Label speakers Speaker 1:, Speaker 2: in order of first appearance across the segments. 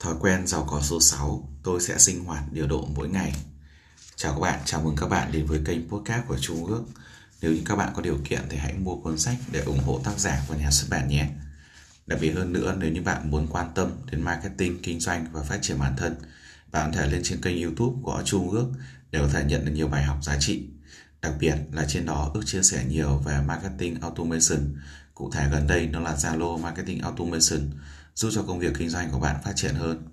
Speaker 1: Thói quen giàu có số 6, tôi sẽ sinh hoạt điều độ mỗi ngày. Chào các bạn, chào mừng các bạn đến với kênh podcast của Trung Ước. Nếu như các bạn có điều kiện thì hãy mua cuốn sách để ủng hộ tác giả và nhà xuất bản nhé. Đặc biệt hơn nữa, nếu như bạn muốn quan tâm đến marketing, kinh doanh và phát triển bản thân, bạn có thể lên trên kênh YouTube của Trung Ước để có thể nhận được nhiều bài học giá trị. Đặc biệt là trên đó ước chia sẻ nhiều về marketing automation. Cụ thể gần đây nó là Zalo Marketing Automation giúp cho công việc kinh doanh của bạn phát triển hơn.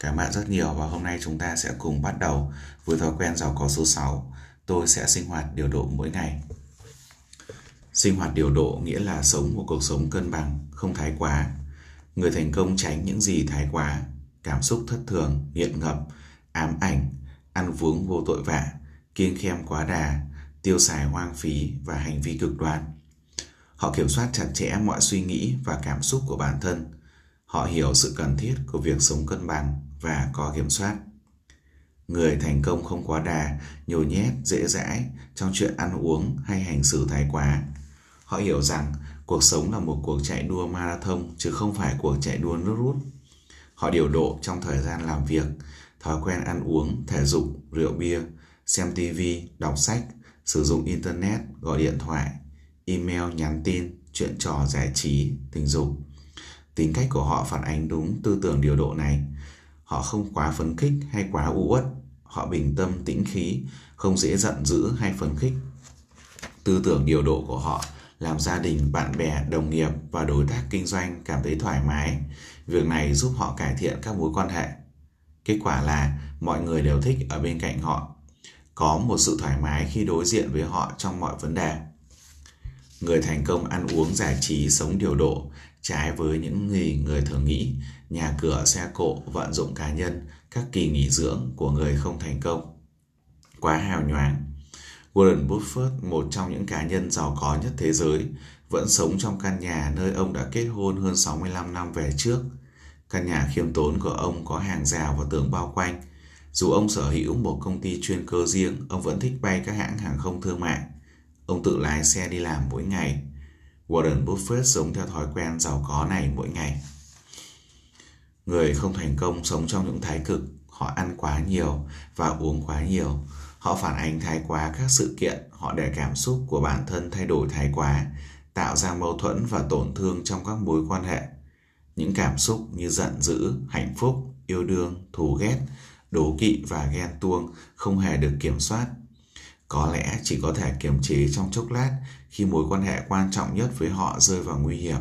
Speaker 1: Cảm ơn bạn rất nhiều và hôm nay chúng ta sẽ cùng bắt đầu với thói quen giàu có số 6. Tôi sẽ sinh hoạt điều độ mỗi ngày. Sinh hoạt điều độ nghĩa là sống một cuộc sống cân bằng, không thái quá. Người thành công tránh những gì thái quá, cảm xúc thất thường, nghiện ngập, ám ảnh, ăn vướng vô tội vạ, kiêng khem quá đà, tiêu xài hoang phí và hành vi cực đoan. Họ kiểm soát chặt chẽ mọi suy nghĩ và cảm xúc của bản thân, Họ hiểu sự cần thiết của việc sống cân bằng và có kiểm soát. Người thành công không quá đà, nhồi nhét, dễ dãi trong chuyện ăn uống hay hành xử thái quá. Họ hiểu rằng cuộc sống là một cuộc chạy đua marathon chứ không phải cuộc chạy đua nước rút. Họ điều độ trong thời gian làm việc, thói quen ăn uống, thể dục, rượu bia, xem TV, đọc sách, sử dụng internet, gọi điện thoại, email, nhắn tin, chuyện trò giải trí, tình dục Tính cách của họ phản ánh đúng tư tưởng điều độ này. Họ không quá phấn khích hay quá u uất. Họ bình tâm tĩnh khí, không dễ giận dữ hay phấn khích. Tư tưởng điều độ của họ làm gia đình, bạn bè, đồng nghiệp và đối tác kinh doanh cảm thấy thoải mái. Việc này giúp họ cải thiện các mối quan hệ. Kết quả là mọi người đều thích ở bên cạnh họ. Có một sự thoải mái khi đối diện với họ trong mọi vấn đề. Người thành công ăn uống giải trí sống điều độ trái với những gì người thường nghĩ, nhà cửa, xe cộ, vận dụng cá nhân, các kỳ nghỉ dưỡng của người không thành công. Quá hào nhoáng. Warren Buffett, một trong những cá nhân giàu có nhất thế giới, vẫn sống trong căn nhà nơi ông đã kết hôn hơn 65 năm về trước. Căn nhà khiêm tốn của ông có hàng rào và tường bao quanh. Dù ông sở hữu một công ty chuyên cơ riêng, ông vẫn thích bay các hãng hàng không thương mại. Ông tự lái xe đi làm mỗi ngày. Warren Buffett sống theo thói quen giàu có này mỗi ngày. Người không thành công sống trong những thái cực, họ ăn quá nhiều và uống quá nhiều. Họ phản ánh thái quá các sự kiện, họ để cảm xúc của bản thân thay đổi thái quá, tạo ra mâu thuẫn và tổn thương trong các mối quan hệ. Những cảm xúc như giận dữ, hạnh phúc, yêu đương, thù ghét, đố kỵ và ghen tuông không hề được kiểm soát có lẽ chỉ có thể kiềm chế trong chốc lát khi mối quan hệ quan trọng nhất với họ rơi vào nguy hiểm.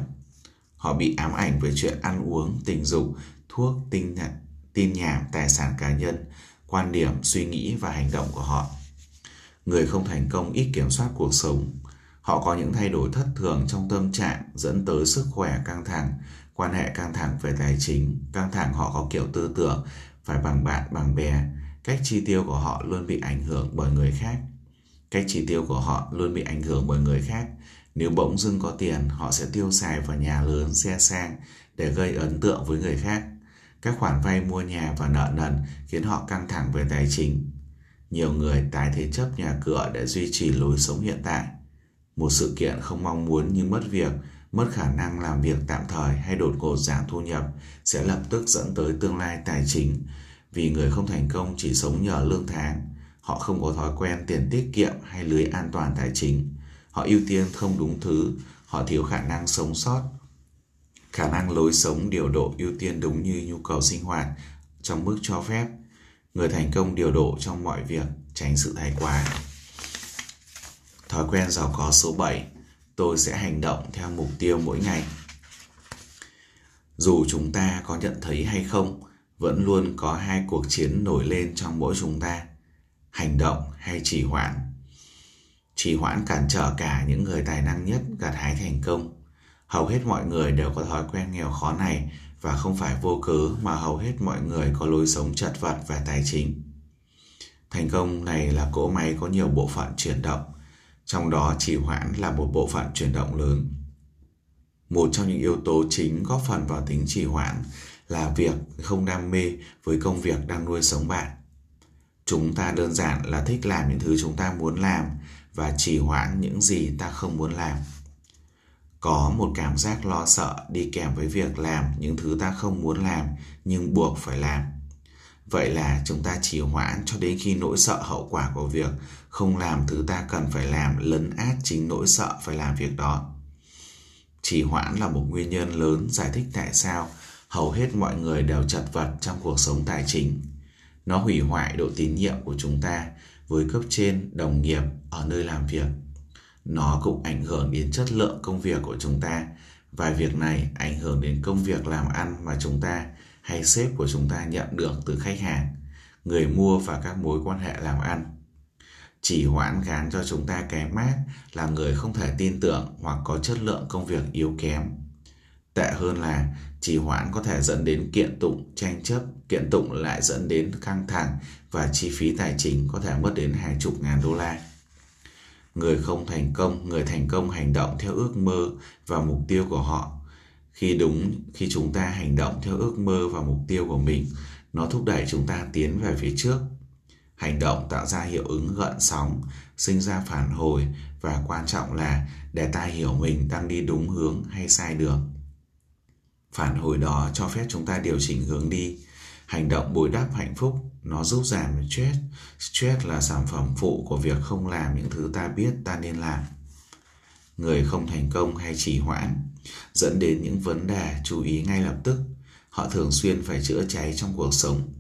Speaker 1: Họ bị ám ảnh về chuyện ăn uống, tình dục, thuốc, tin, tin nhảm, tài sản cá nhân, quan điểm, suy nghĩ và hành động của họ. Người không thành công ít kiểm soát cuộc sống. Họ có những thay đổi thất thường trong tâm trạng dẫn tới sức khỏe căng thẳng, quan hệ căng thẳng về tài chính, căng thẳng họ có kiểu tư tưởng phải bằng bạn bằng bè, cách chi tiêu của họ luôn bị ảnh hưởng bởi người khác Cách chi tiêu của họ luôn bị ảnh hưởng bởi người khác. Nếu bỗng dưng có tiền, họ sẽ tiêu xài vào nhà lớn, xe sang để gây ấn tượng với người khác. Các khoản vay mua nhà và nợ nần khiến họ căng thẳng về tài chính. Nhiều người tái thế chấp nhà cửa để duy trì lối sống hiện tại. Một sự kiện không mong muốn như mất việc, mất khả năng làm việc tạm thời hay đột ngột giảm thu nhập sẽ lập tức dẫn tới tương lai tài chính vì người không thành công chỉ sống nhờ lương tháng Họ không có thói quen tiền tiết kiệm hay lưới an toàn tài chính. Họ ưu tiên không đúng thứ, họ thiếu khả năng sống sót. Khả năng lối sống điều độ ưu tiên đúng như nhu cầu sinh hoạt trong mức cho phép. Người thành công điều độ trong mọi việc, tránh sự thái quá. Thói quen giàu có số 7, tôi sẽ hành động theo mục tiêu mỗi ngày. Dù chúng ta có nhận thấy hay không, vẫn luôn có hai cuộc chiến nổi lên trong mỗi chúng ta hành động hay trì hoãn. Trì hoãn cản trở cả những người tài năng nhất gặt hái thành công. Hầu hết mọi người đều có thói quen nghèo khó này và không phải vô cớ mà hầu hết mọi người có lối sống chật vật về tài chính. Thành công này là cỗ máy có nhiều bộ phận chuyển động, trong đó trì hoãn là một bộ phận chuyển động lớn. Một trong những yếu tố chính góp phần vào tính trì hoãn là việc không đam mê với công việc đang nuôi sống bạn. Chúng ta đơn giản là thích làm những thứ chúng ta muốn làm và trì hoãn những gì ta không muốn làm. có một cảm giác lo sợ đi kèm với việc làm những thứ ta không muốn làm nhưng buộc phải làm. Vậy là chúng ta trì hoãn cho đến khi nỗi sợ hậu quả của việc không làm thứ ta cần phải làm lấn át chính nỗi sợ phải làm việc đó. Trì hoãn là một nguyên nhân lớn giải thích tại sao hầu hết mọi người đều chật vật trong cuộc sống tài chính nó hủy hoại độ tín nhiệm của chúng ta với cấp trên, đồng nghiệp ở nơi làm việc. Nó cũng ảnh hưởng đến chất lượng công việc của chúng ta. Và việc này ảnh hưởng đến công việc làm ăn mà chúng ta hay sếp của chúng ta nhận được từ khách hàng, người mua và các mối quan hệ làm ăn. Chỉ hoãn gán cho chúng ta cái mát là người không thể tin tưởng hoặc có chất lượng công việc yếu kém tệ hơn là trì hoãn có thể dẫn đến kiện tụng tranh chấp, kiện tụng lại dẫn đến căng thẳng và chi phí tài chính có thể mất đến hàng chục ngàn đô la. Người không thành công, người thành công hành động theo ước mơ và mục tiêu của họ. Khi đúng, khi chúng ta hành động theo ước mơ và mục tiêu của mình, nó thúc đẩy chúng ta tiến về phía trước. Hành động tạo ra hiệu ứng gợn sóng, sinh ra phản hồi và quan trọng là để ta hiểu mình đang đi đúng hướng hay sai đường phản hồi đó cho phép chúng ta điều chỉnh hướng đi. Hành động bồi đắp hạnh phúc, nó giúp giảm stress. Stress là sản phẩm phụ của việc không làm những thứ ta biết ta nên làm. Người không thành công hay trì hoãn dẫn đến những vấn đề chú ý ngay lập tức. Họ thường xuyên phải chữa cháy trong cuộc sống.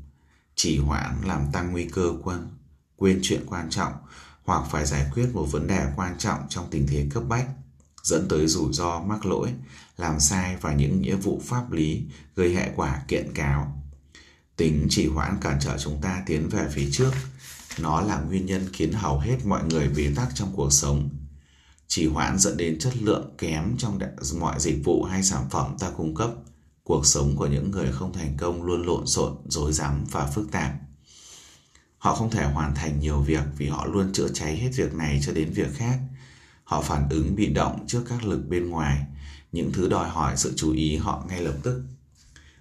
Speaker 1: Trì hoãn làm tăng nguy cơ quên quên chuyện quan trọng hoặc phải giải quyết một vấn đề quan trọng trong tình thế cấp bách dẫn tới rủi ro mắc lỗi, làm sai và những nghĩa vụ pháp lý gây hệ quả kiện cáo. Tính trì hoãn cản trở chúng ta tiến về phía trước. Nó là nguyên nhân khiến hầu hết mọi người bế tắc trong cuộc sống. Trì hoãn dẫn đến chất lượng kém trong mọi dịch vụ hay sản phẩm ta cung cấp. Cuộc sống của những người không thành công luôn lộn xộn, rối rắm và phức tạp. Họ không thể hoàn thành nhiều việc vì họ luôn chữa cháy hết việc này cho đến việc khác họ phản ứng bị động trước các lực bên ngoài. Những thứ đòi hỏi sự chú ý họ ngay lập tức.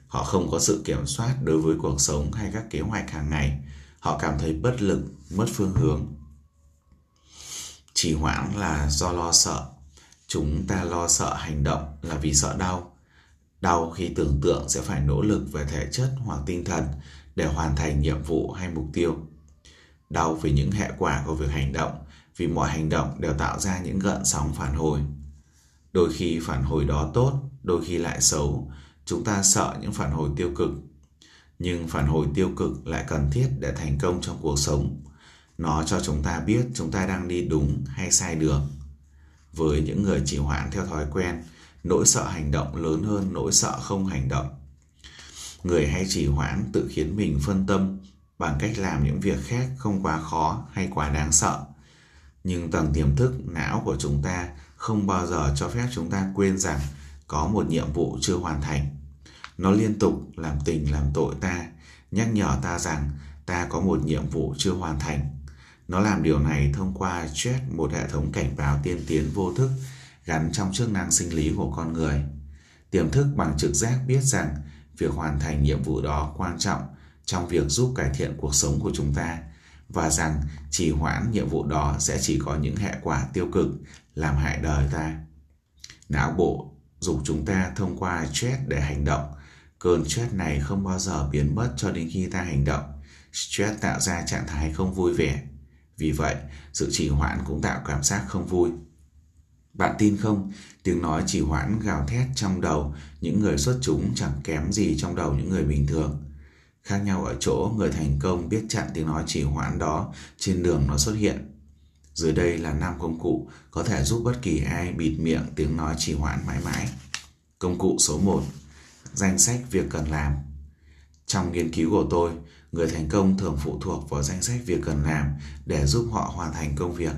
Speaker 1: Họ không có sự kiểm soát đối với cuộc sống hay các kế hoạch hàng ngày. Họ cảm thấy bất lực, mất phương hướng. Trì hoãn là do lo sợ. Chúng ta lo sợ hành động là vì sợ đau. Đau khi tưởng tượng sẽ phải nỗ lực về thể chất hoặc tinh thần để hoàn thành nhiệm vụ hay mục tiêu đau vì những hệ quả của việc hành động, vì mọi hành động đều tạo ra những gợn sóng phản hồi. Đôi khi phản hồi đó tốt, đôi khi lại xấu. Chúng ta sợ những phản hồi tiêu cực, nhưng phản hồi tiêu cực lại cần thiết để thành công trong cuộc sống. Nó cho chúng ta biết chúng ta đang đi đúng hay sai đường. Với những người chỉ hoãn theo thói quen, nỗi sợ hành động lớn hơn nỗi sợ không hành động. Người hay chỉ hoãn tự khiến mình phân tâm bằng cách làm những việc khác không quá khó hay quá đáng sợ. Nhưng tầng tiềm thức, não của chúng ta không bao giờ cho phép chúng ta quên rằng có một nhiệm vụ chưa hoàn thành. Nó liên tục làm tình, làm tội ta, nhắc nhở ta rằng ta có một nhiệm vụ chưa hoàn thành. Nó làm điều này thông qua stress một hệ thống cảnh báo tiên tiến vô thức gắn trong chức năng sinh lý của con người. Tiềm thức bằng trực giác biết rằng việc hoàn thành nhiệm vụ đó quan trọng trong việc giúp cải thiện cuộc sống của chúng ta và rằng trì hoãn nhiệm vụ đó sẽ chỉ có những hệ quả tiêu cực làm hại đời ta. Não bộ dục chúng ta thông qua stress để hành động. Cơn stress này không bao giờ biến mất cho đến khi ta hành động. Stress tạo ra trạng thái không vui vẻ. Vì vậy, sự trì hoãn cũng tạo cảm giác không vui. Bạn tin không? Tiếng nói trì hoãn gào thét trong đầu những người xuất chúng chẳng kém gì trong đầu những người bình thường khác nhau ở chỗ người thành công biết chặn tiếng nói trì hoãn đó, trên đường nó xuất hiện. Dưới đây là năm công cụ có thể giúp bất kỳ ai bịt miệng tiếng nói trì hoãn mãi mãi. Công cụ số 1 danh sách việc cần làm. Trong nghiên cứu của tôi, người thành công thường phụ thuộc vào danh sách việc cần làm để giúp họ hoàn thành công việc.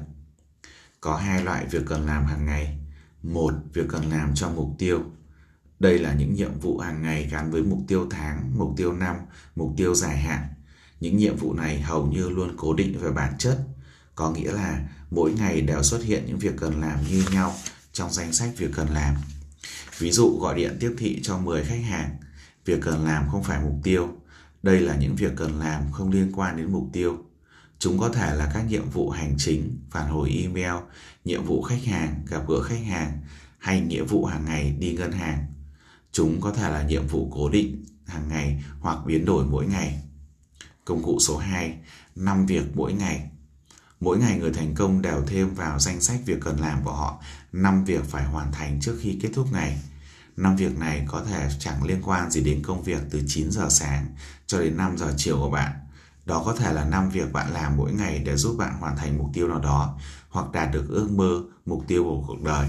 Speaker 1: Có hai loại việc cần làm hàng ngày. Một, việc cần làm cho mục tiêu đây là những nhiệm vụ hàng ngày gắn với mục tiêu tháng, mục tiêu năm, mục tiêu dài hạn. Những nhiệm vụ này hầu như luôn cố định về bản chất. Có nghĩa là mỗi ngày đều xuất hiện những việc cần làm như nhau trong danh sách việc cần làm. Ví dụ gọi điện tiếp thị cho 10 khách hàng. Việc cần làm không phải mục tiêu. Đây là những việc cần làm không liên quan đến mục tiêu. Chúng có thể là các nhiệm vụ hành chính, phản hồi email, nhiệm vụ khách hàng, gặp gỡ khách hàng hay nghĩa vụ hàng ngày đi ngân hàng. Chúng có thể là nhiệm vụ cố định hàng ngày hoặc biến đổi mỗi ngày. Công cụ số 2, 5 việc mỗi ngày. Mỗi ngày người thành công đều thêm vào danh sách việc cần làm của họ 5 việc phải hoàn thành trước khi kết thúc ngày. Năm việc này có thể chẳng liên quan gì đến công việc từ 9 giờ sáng cho đến 5 giờ chiều của bạn. Đó có thể là 5 việc bạn làm mỗi ngày để giúp bạn hoàn thành mục tiêu nào đó hoặc đạt được ước mơ, mục tiêu của cuộc đời.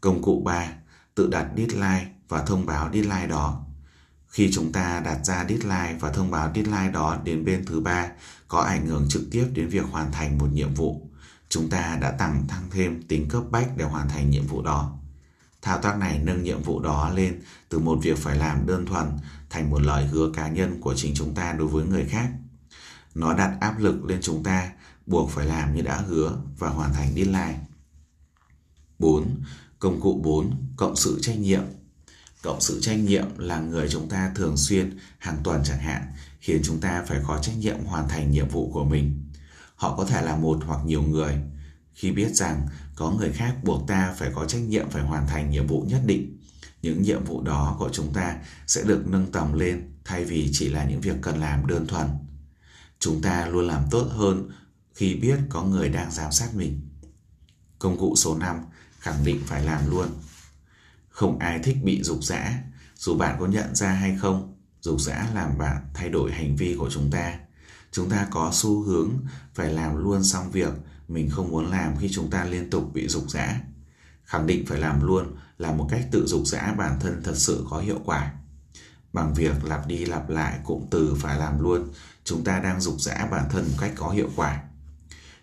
Speaker 1: Công cụ 3. Tự đặt deadline và thông báo deadline đó. Khi chúng ta đặt ra deadline và thông báo deadline đó đến bên thứ ba có ảnh hưởng trực tiếp đến việc hoàn thành một nhiệm vụ, chúng ta đã tăng thăng thêm tính cấp bách để hoàn thành nhiệm vụ đó. Thao tác này nâng nhiệm vụ đó lên từ một việc phải làm đơn thuần thành một lời hứa cá nhân của chính chúng ta đối với người khác. Nó đặt áp lực lên chúng ta buộc phải làm như đã hứa và hoàn thành deadline. 4. Công cụ 4. Cộng sự trách nhiệm Cộng sự trách nhiệm là người chúng ta thường xuyên, hàng tuần chẳng hạn, khiến chúng ta phải có trách nhiệm hoàn thành nhiệm vụ của mình. Họ có thể là một hoặc nhiều người. Khi biết rằng có người khác buộc ta phải có trách nhiệm phải hoàn thành nhiệm vụ nhất định, những nhiệm vụ đó của chúng ta sẽ được nâng tầm lên thay vì chỉ là những việc cần làm đơn thuần. Chúng ta luôn làm tốt hơn khi biết có người đang giám sát mình. Công cụ số 5 khẳng định phải làm luôn. Không ai thích bị dục dã, dù bạn có nhận ra hay không, dục dã làm bạn thay đổi hành vi của chúng ta. Chúng ta có xu hướng phải làm luôn xong việc mình không muốn làm khi chúng ta liên tục bị dục dã. Khẳng định phải làm luôn là một cách tự dục dã bản thân thật sự có hiệu quả. Bằng việc lặp đi lặp lại cụm từ phải làm luôn, chúng ta đang dục dã bản thân một cách có hiệu quả.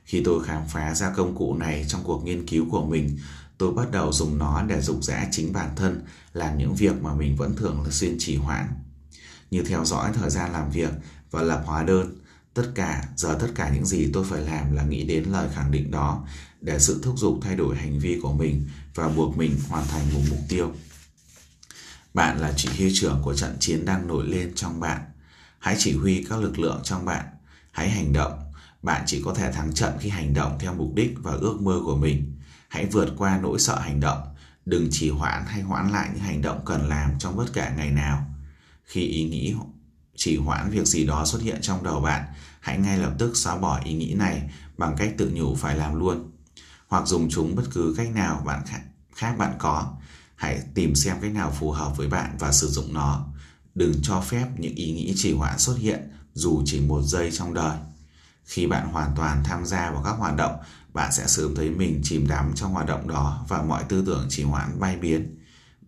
Speaker 1: Khi tôi khám phá ra công cụ này trong cuộc nghiên cứu của mình, tôi bắt đầu dùng nó để dục dã chính bản thân làm những việc mà mình vẫn thường là xuyên trì hoãn. Như theo dõi thời gian làm việc và lập hóa đơn, tất cả giờ tất cả những gì tôi phải làm là nghĩ đến lời khẳng định đó để sự thúc giục thay đổi hành vi của mình và buộc mình hoàn thành một mục tiêu. Bạn là chỉ huy trưởng của trận chiến đang nổi lên trong bạn. Hãy chỉ huy các lực lượng trong bạn. Hãy hành động. Bạn chỉ có thể thắng trận khi hành động theo mục đích và ước mơ của mình. Hãy vượt qua nỗi sợ hành động. Đừng trì hoãn hay hoãn lại những hành động cần làm trong bất cả ngày nào. Khi ý nghĩ chỉ hoãn việc gì đó xuất hiện trong đầu bạn, hãy ngay lập tức xóa bỏ ý nghĩ này bằng cách tự nhủ phải làm luôn. Hoặc dùng chúng bất cứ cách nào bạn khác bạn có. Hãy tìm xem cách nào phù hợp với bạn và sử dụng nó. Đừng cho phép những ý nghĩ trì hoãn xuất hiện dù chỉ một giây trong đời. Khi bạn hoàn toàn tham gia vào các hoạt động, bạn sẽ sớm thấy mình chìm đắm trong hoạt động đó và mọi tư tưởng trì hoãn bay biến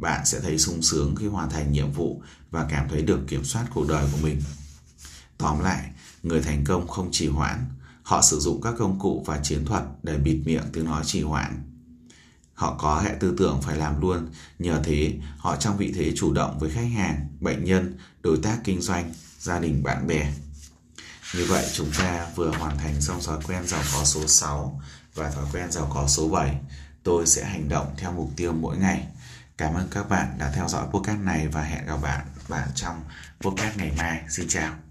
Speaker 1: bạn sẽ thấy sung sướng khi hoàn thành nhiệm vụ và cảm thấy được kiểm soát cuộc đời của mình. Tóm lại, người thành công không trì hoãn, họ sử dụng các công cụ và chiến thuật để bịt miệng tiếng nói trì hoãn. Họ có hệ tư tưởng phải làm luôn, nhờ thế họ trong vị thế chủ động với khách hàng, bệnh nhân, đối tác kinh doanh, gia đình bạn bè. Như vậy, chúng ta vừa hoàn thành xong thói quen giàu có số 6 và thói quen giàu có số 7. Tôi sẽ hành động theo mục tiêu mỗi ngày. Cảm ơn các bạn đã theo dõi podcast này và hẹn gặp bạn bạn trong podcast ngày mai. Xin chào.